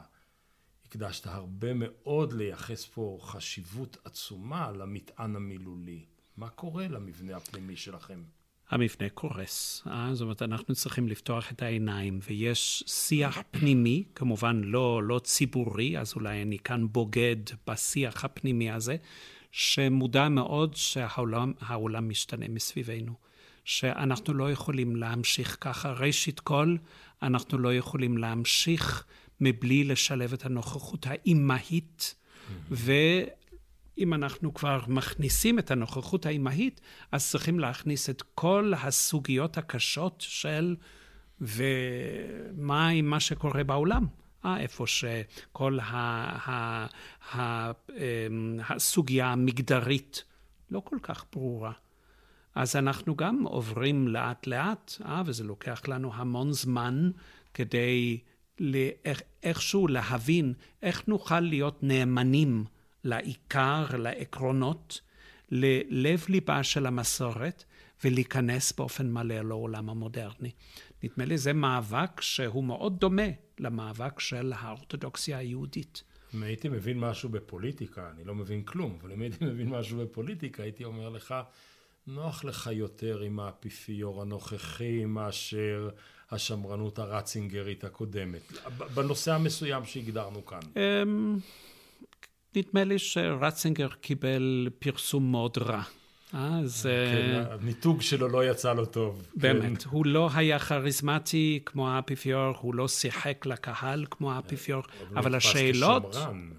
הקדשת הרבה מאוד לייחס פה חשיבות עצומה למטען המילולי. מה קורה למבנה הפנימי שלכם? המבנה קורס. אה? זאת אומרת, אנחנו צריכים לפתוח את העיניים, ויש שיח פנימי, כמובן לא, לא ציבורי, אז אולי אני כאן בוגד בשיח הפנימי הזה, שמודע מאוד שהעולם משתנה מסביבנו. שאנחנו לא יכולים להמשיך ככה. ראשית כל, אנחנו לא יכולים להמשיך מבלי לשלב את הנוכחות האימהית, mm-hmm. ואם אנחנו כבר מכניסים את הנוכחות האימהית, אז צריכים להכניס את כל הסוגיות הקשות של ומה עם מה שקורה בעולם. אה, איפה שכל ה, ה, ה, אמ, הסוגיה המגדרית לא כל כך ברורה. אז אנחנו גם עוברים לאט לאט, אה, וזה לוקח לנו המון זמן כדי איכשהו להבין איך נוכל להיות נאמנים לעיקר, לעקרונות, ללב ליבה של המסורת, ולהיכנס באופן מלא לעולם המודרני. נדמה לי זה מאבק שהוא מאוד דומה למאבק של האורתודוקסיה היהודית. אם הייתי מבין משהו בפוליטיקה, אני לא מבין כלום, אבל אם הייתי מבין משהו בפוליטיקה, הייתי אומר לך, נוח לך יותר עם האפיפיור הנוכחי מאשר השמרנות הרצינגרית הקודמת, בנושא המסוים שהגדרנו כאן. אמ, נדמה לי שרצינגר קיבל פרסום מאוד רע. אז... כן, המיתוג שלו לא יצא לו טוב. באמת, כן. הוא לא היה כריזמטי כמו האפיפיור, הוא לא שיחק לקהל כמו האפיפיור, אבל השאלות... הוא נתפס כשמרן,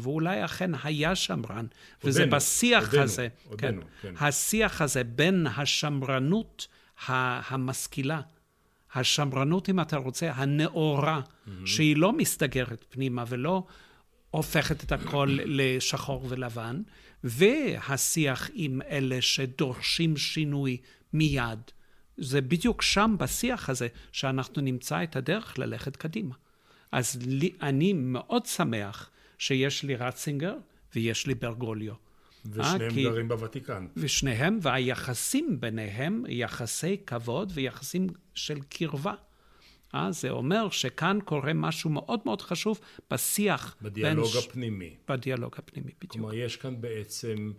ואולי אכן היה שמרן, וזה עודנו, בשיח עודנו, הזה, עודנו, כן, כן. השיח הזה בין השמרנות המשכילה, השמרנות, אם אתה רוצה, הנאורה, mm-hmm. שהיא לא מסתגרת פנימה ולא הופכת את הכל (clears throat) לשחור ולבן, והשיח עם אלה שדורשים שינוי מיד. זה בדיוק שם, בשיח הזה, שאנחנו נמצא את הדרך ללכת קדימה. אז לי, אני מאוד שמח שיש לי רצינגר ויש לי ברגוליו. ושניהם כי... גרים בוותיקן. ושניהם, והיחסים ביניהם, יחסי כבוד ויחסים של קרבה. אה? זה אומר שכאן קורה משהו מאוד מאוד חשוב בשיח. בדיאלוג בין... הפנימי. בדיאלוג הפנימי, בדיוק. כלומר, יש כאן בעצם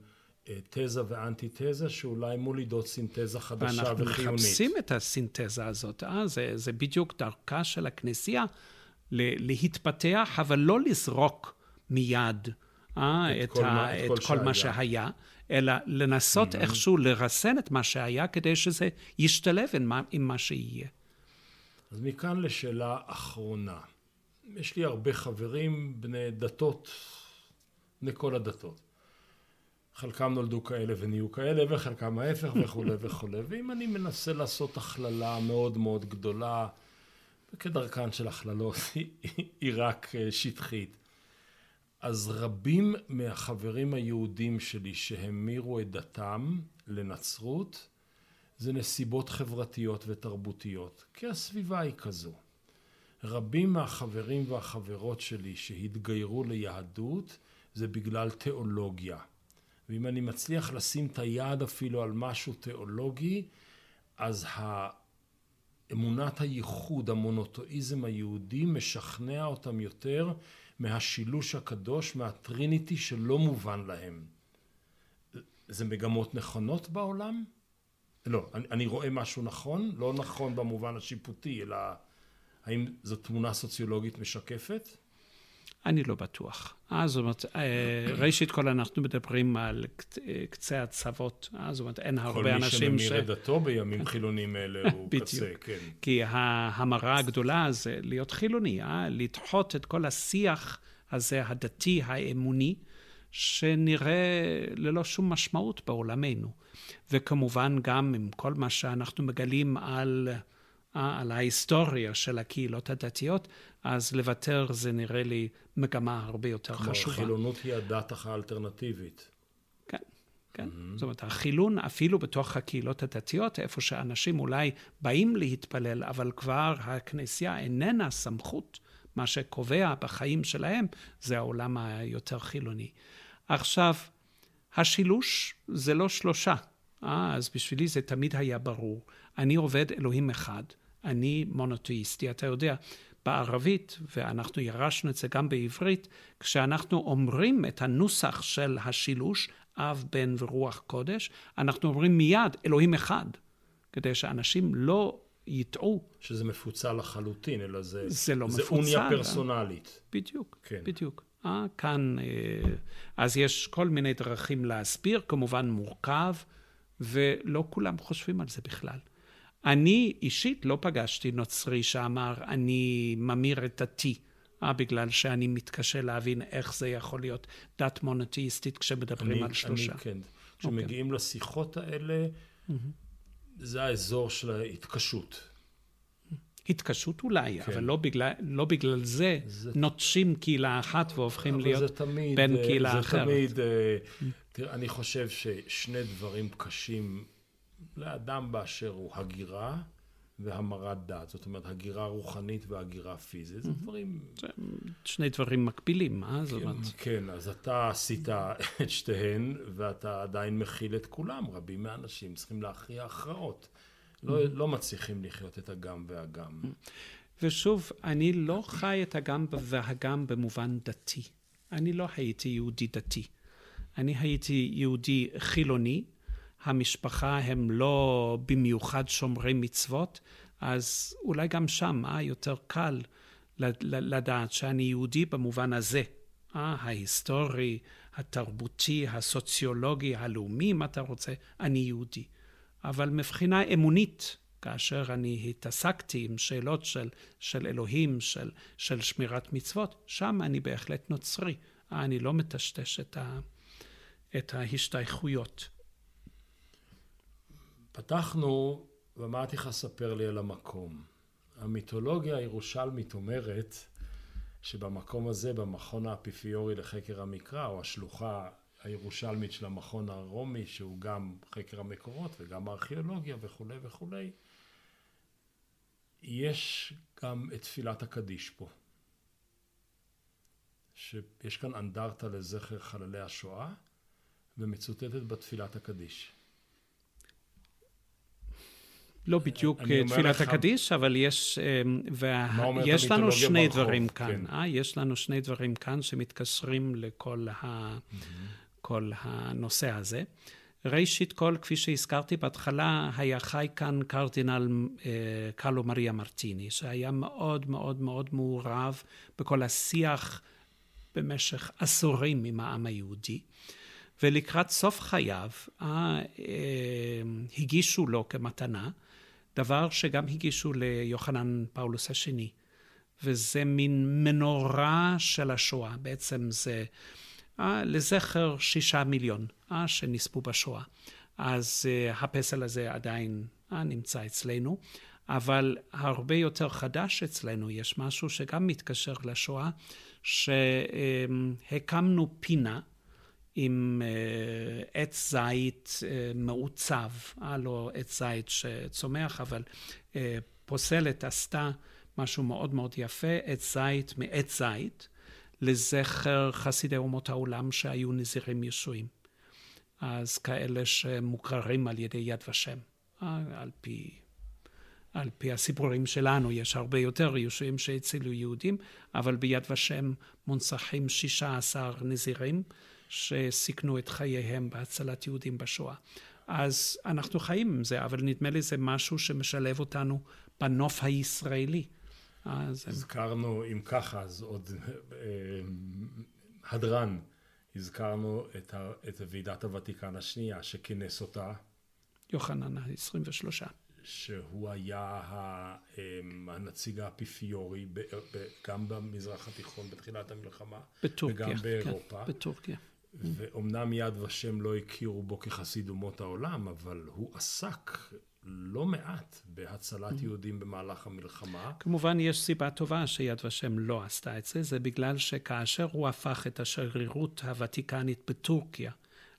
אה, תזה ואנטיתזה שאולי מולידות סינתזה חדשה ואנחנו וחיונית. ואנחנו מחפשים את הסינתזה הזאת. אה? זה, זה בדיוק דרכה של הכנסייה להתפתח, אבל לא לזרוק מיד. אה, את, את, כל, ה, מה, את, כל, כל מה שהיה, אלא לנסות mm-hmm. איכשהו לרסן את מה שהיה כדי שזה ישתלב עם מה, עם מה שיהיה. אז מכאן לשאלה אחרונה. יש לי הרבה חברים בני דתות, בני כל הדתות. חלקם נולדו כאלה ונהיו כאלה, וחלקם ההפך וכולי וכולי. ואם אני מנסה לעשות הכללה מאוד מאוד גדולה, וכדרכן של הכללות, (laughs) היא רק אה, שטחית. אז רבים מהחברים היהודים שלי שהמירו את דתם לנצרות, זה נסיבות חברתיות ותרבותיות, כי הסביבה היא כזו. רבים מהחברים והחברות שלי שהתגיירו ליהדות, זה בגלל תיאולוגיה. ואם אני מצליח לשים את היד אפילו על משהו תיאולוגי, אז אמונת הייחוד, המונותואיזם היהודי, משכנע אותם יותר מהשילוש הקדוש, מהטריניטי שלא מובן להם. זה מגמות נכונות בעולם? לא, אני, אני רואה משהו נכון, לא נכון במובן השיפוטי, אלא האם זו תמונה סוציולוגית משקפת? אני לא בטוח. אה, זאת אומרת, אה, (clears throat) ראשית כל אנחנו מדברים על קצה הצוות, אה, זאת אומרת, אין הרבה אנשים ש... כל מי שממיר את דתו בימים חילונים אלה (laughs) הוא קצה, כן. כי ההמרה הגדולה זה להיות חילוני, אה? לדחות את כל השיח הזה, הדתי, האמוני, שנראה ללא שום משמעות בעולמנו. וכמובן גם עם כל מה שאנחנו מגלים על... על ההיסטוריה של הקהילות הדתיות, אז לוותר זה נראה לי מגמה הרבה יותר כלומר, חשובה. כלומר, חילונות היא הדת האלטרנטיבית. כן, כן. Mm-hmm. זאת אומרת, החילון אפילו בתוך הקהילות הדתיות, איפה שאנשים אולי באים להתפלל, אבל כבר הכנסייה איננה סמכות. מה שקובע בחיים שלהם זה העולם היותר חילוני. עכשיו, השילוש זה לא שלושה. אה, אז בשבילי זה תמיד היה ברור. אני עובד אלוהים אחד. אני מונותאיסטי. אתה יודע, בערבית, ואנחנו ירשנו את זה גם בעברית, כשאנחנו אומרים את הנוסח של השילוש, אב, בן ורוח קודש, אנחנו אומרים מיד אלוהים אחד, כדי שאנשים לא יטעו. שזה מפוצל לחלוטין, אלא זה... זה לא זה מפוצל. זה אוניה פרסונלית. בדיוק, כן. בדיוק. אה, כאן, אה, אז יש כל מיני דרכים להסביר, כמובן מורכב, ולא כולם חושבים על זה בכלל. אני אישית לא פגשתי נוצרי שאמר, אני ממיר את דתי. אה, בגלל שאני מתקשה להבין איך זה יכול להיות דת מונותאיסטית כשמדברים אני, על שלושה. אני כן. כשמגיעים okay. לשיחות האלה, mm-hmm. זה האזור של ההתקשות. התקשות אולי, כן. אבל לא בגלל, לא בגלל זה, זה נוטשים קהילה אחת והופכים להיות תמיד, בין קהילה זה אחרת. זה תמיד, אה, תראה, אני חושב ששני דברים קשים לאדם באשר הוא הגירה והמרת דת. זאת אומרת, הגירה רוחנית והגירה פיזית. זה דברים... שני דברים מקבילים, אה? זאת אומרת... כן, אז אתה עשית את שתיהן, ואתה עדיין מכיל את כולם. רבים מהאנשים צריכים להכריע הכרעות. לא, לא מצליחים לחיות את הגם והגם. ושוב, אני לא חי את הגם והגם במובן דתי. אני לא הייתי יהודי דתי. אני הייתי יהודי חילוני, המשפחה הם לא במיוחד שומרי מצוות, אז אולי גם שם אה, יותר קל לדעת שאני יהודי במובן הזה, אה, ההיסטורי, התרבותי, הסוציולוגי, הלאומי, אם אתה רוצה, אני יהודי. אבל מבחינה אמונית, כאשר אני התעסקתי עם שאלות של, של אלוהים, של, של שמירת מצוות, שם אני בהחלט נוצרי. אה, אני לא מטשטש את, ה, את ההשתייכויות. פתחנו ואמרתי לך, ספר לי על המקום. המיתולוגיה הירושלמית אומרת שבמקום הזה, במכון האפיפיורי לחקר המקרא, או השלוחה הירושלמית של המכון הרומי, שהוא גם חקר המקורות וגם הארכיאולוגיה וכולי וכולי, יש גם את תפילת הקדיש פה. שיש כאן אנדרטה לזכר חללי השואה, ומצוטטת בתפילת הקדיש. לא בדיוק תפילת הקדיש, אבל יש, ויש לנו שני דברים כאן. כן. אה? יש לנו שני דברים כאן שמתקשרים לכל ה, כל הנושא הזה. ראשית כל, כפי שהזכרתי בהתחלה, היה חי כאן קרדינל אה, קרלו מריה מרטיני, שהיה מאוד מאוד מאוד מעורב בכל השיח במשך עשורים עם העם היהודי. ולקראת סוף חייו, אה, הגישו לו כמתנה דבר שגם הגישו ליוחנן פאולוס השני, וזה מין מנורה של השואה, בעצם זה אה, לזכר שישה מיליון אה, שנספו בשואה. אז אה, הפסל הזה עדיין אה, נמצא אצלנו, אבל הרבה יותר חדש אצלנו, יש משהו שגם מתקשר לשואה, שהקמנו פינה עם אה, עץ זית אה, מעוצב, אה, לא עץ זית שצומח, אבל פוסלת עשתה משהו מאוד מאוד יפה, עץ זית מעץ זית, לזכר חסידי אומות העולם שהיו נזירים ישועים. אז כאלה שמוכרים על ידי יד ושם, על פי, על פי הסיפורים שלנו, יש הרבה יותר ישועים שהצילו יהודים, אבל ביד ושם מונצחים 16 נזירים. שסיכנו את חייהם בהצלת יהודים בשואה. אז אנחנו חיים עם זה, אבל נדמה לי זה משהו שמשלב אותנו בנוף הישראלי. אז... הזכרנו, אם ככה, אז עוד אה, הדרן, הזכרנו את, ה, את ועידת הוותיקן השנייה, שכינס אותה. יוחנן ה-23. שהוא היה אמ, הנציג האפיפיורי גם במזרח התיכון בתחילת המלחמה. בטורקיה. וגם באירופה. כן, בטורקיה. ואומנם יד ושם לא הכירו בו כחסיד אומות העולם, אבל הוא עסק לא מעט בהצלת. יהודים במהלך המלחמה. כמובן, יש סיבה טובה שיד ושם לא עשתה את זה, זה בגלל שכאשר הוא הפך את השגרירות הוותיקנית בטורקיה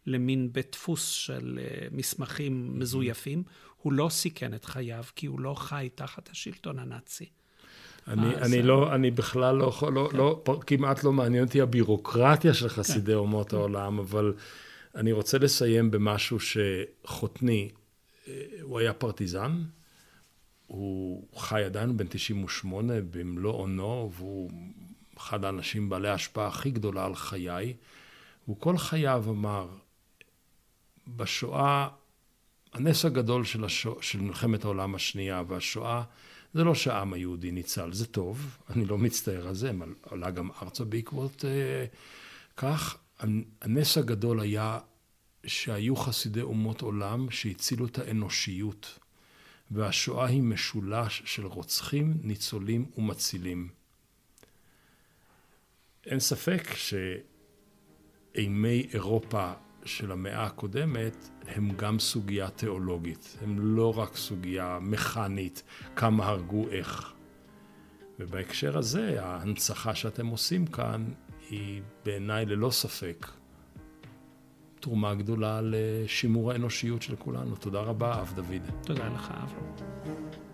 למין בית דפוס של אה, מסמכים. מזויפים, הוא לא סיכן את חייו, כי הוא לא חי תחת השלטון הנאצי. אני, אני לא, אני בכלל לא, לא, כן. לא, כמעט לא מעניין אותי הבירוקרטיה של חסידי כן. אומות העולם, אבל אני רוצה לסיים במשהו שחותני, אה, הוא היה פרטיזן, הוא חי עדיין בן 98 במלוא אונו, והוא אחד האנשים בעלי ההשפעה הכי גדולה על חיי. הוא כל חייו אמר, בשואה, הנס הגדול של, השוע, של מלחמת העולם השנייה והשואה, זה לא שהעם היהודי ניצל, זה טוב, אני לא מצטער על זה, עלה גם ארצה בעקבות אה, כך. הנס הגדול היה שהיו חסידי אומות עולם שהצילו את האנושיות, והשואה היא משולש של רוצחים, ניצולים ומצילים. אין ספק שאימי אירופה של המאה הקודמת הם גם סוגיה תיאולוגית, הם לא רק סוגיה מכנית, כמה הרגו איך. ובהקשר הזה, ההנצחה שאתם עושים כאן היא בעיניי ללא ספק תרומה גדולה לשימור האנושיות של כולנו. תודה רבה, אב דוד. תודה לך, אברהם.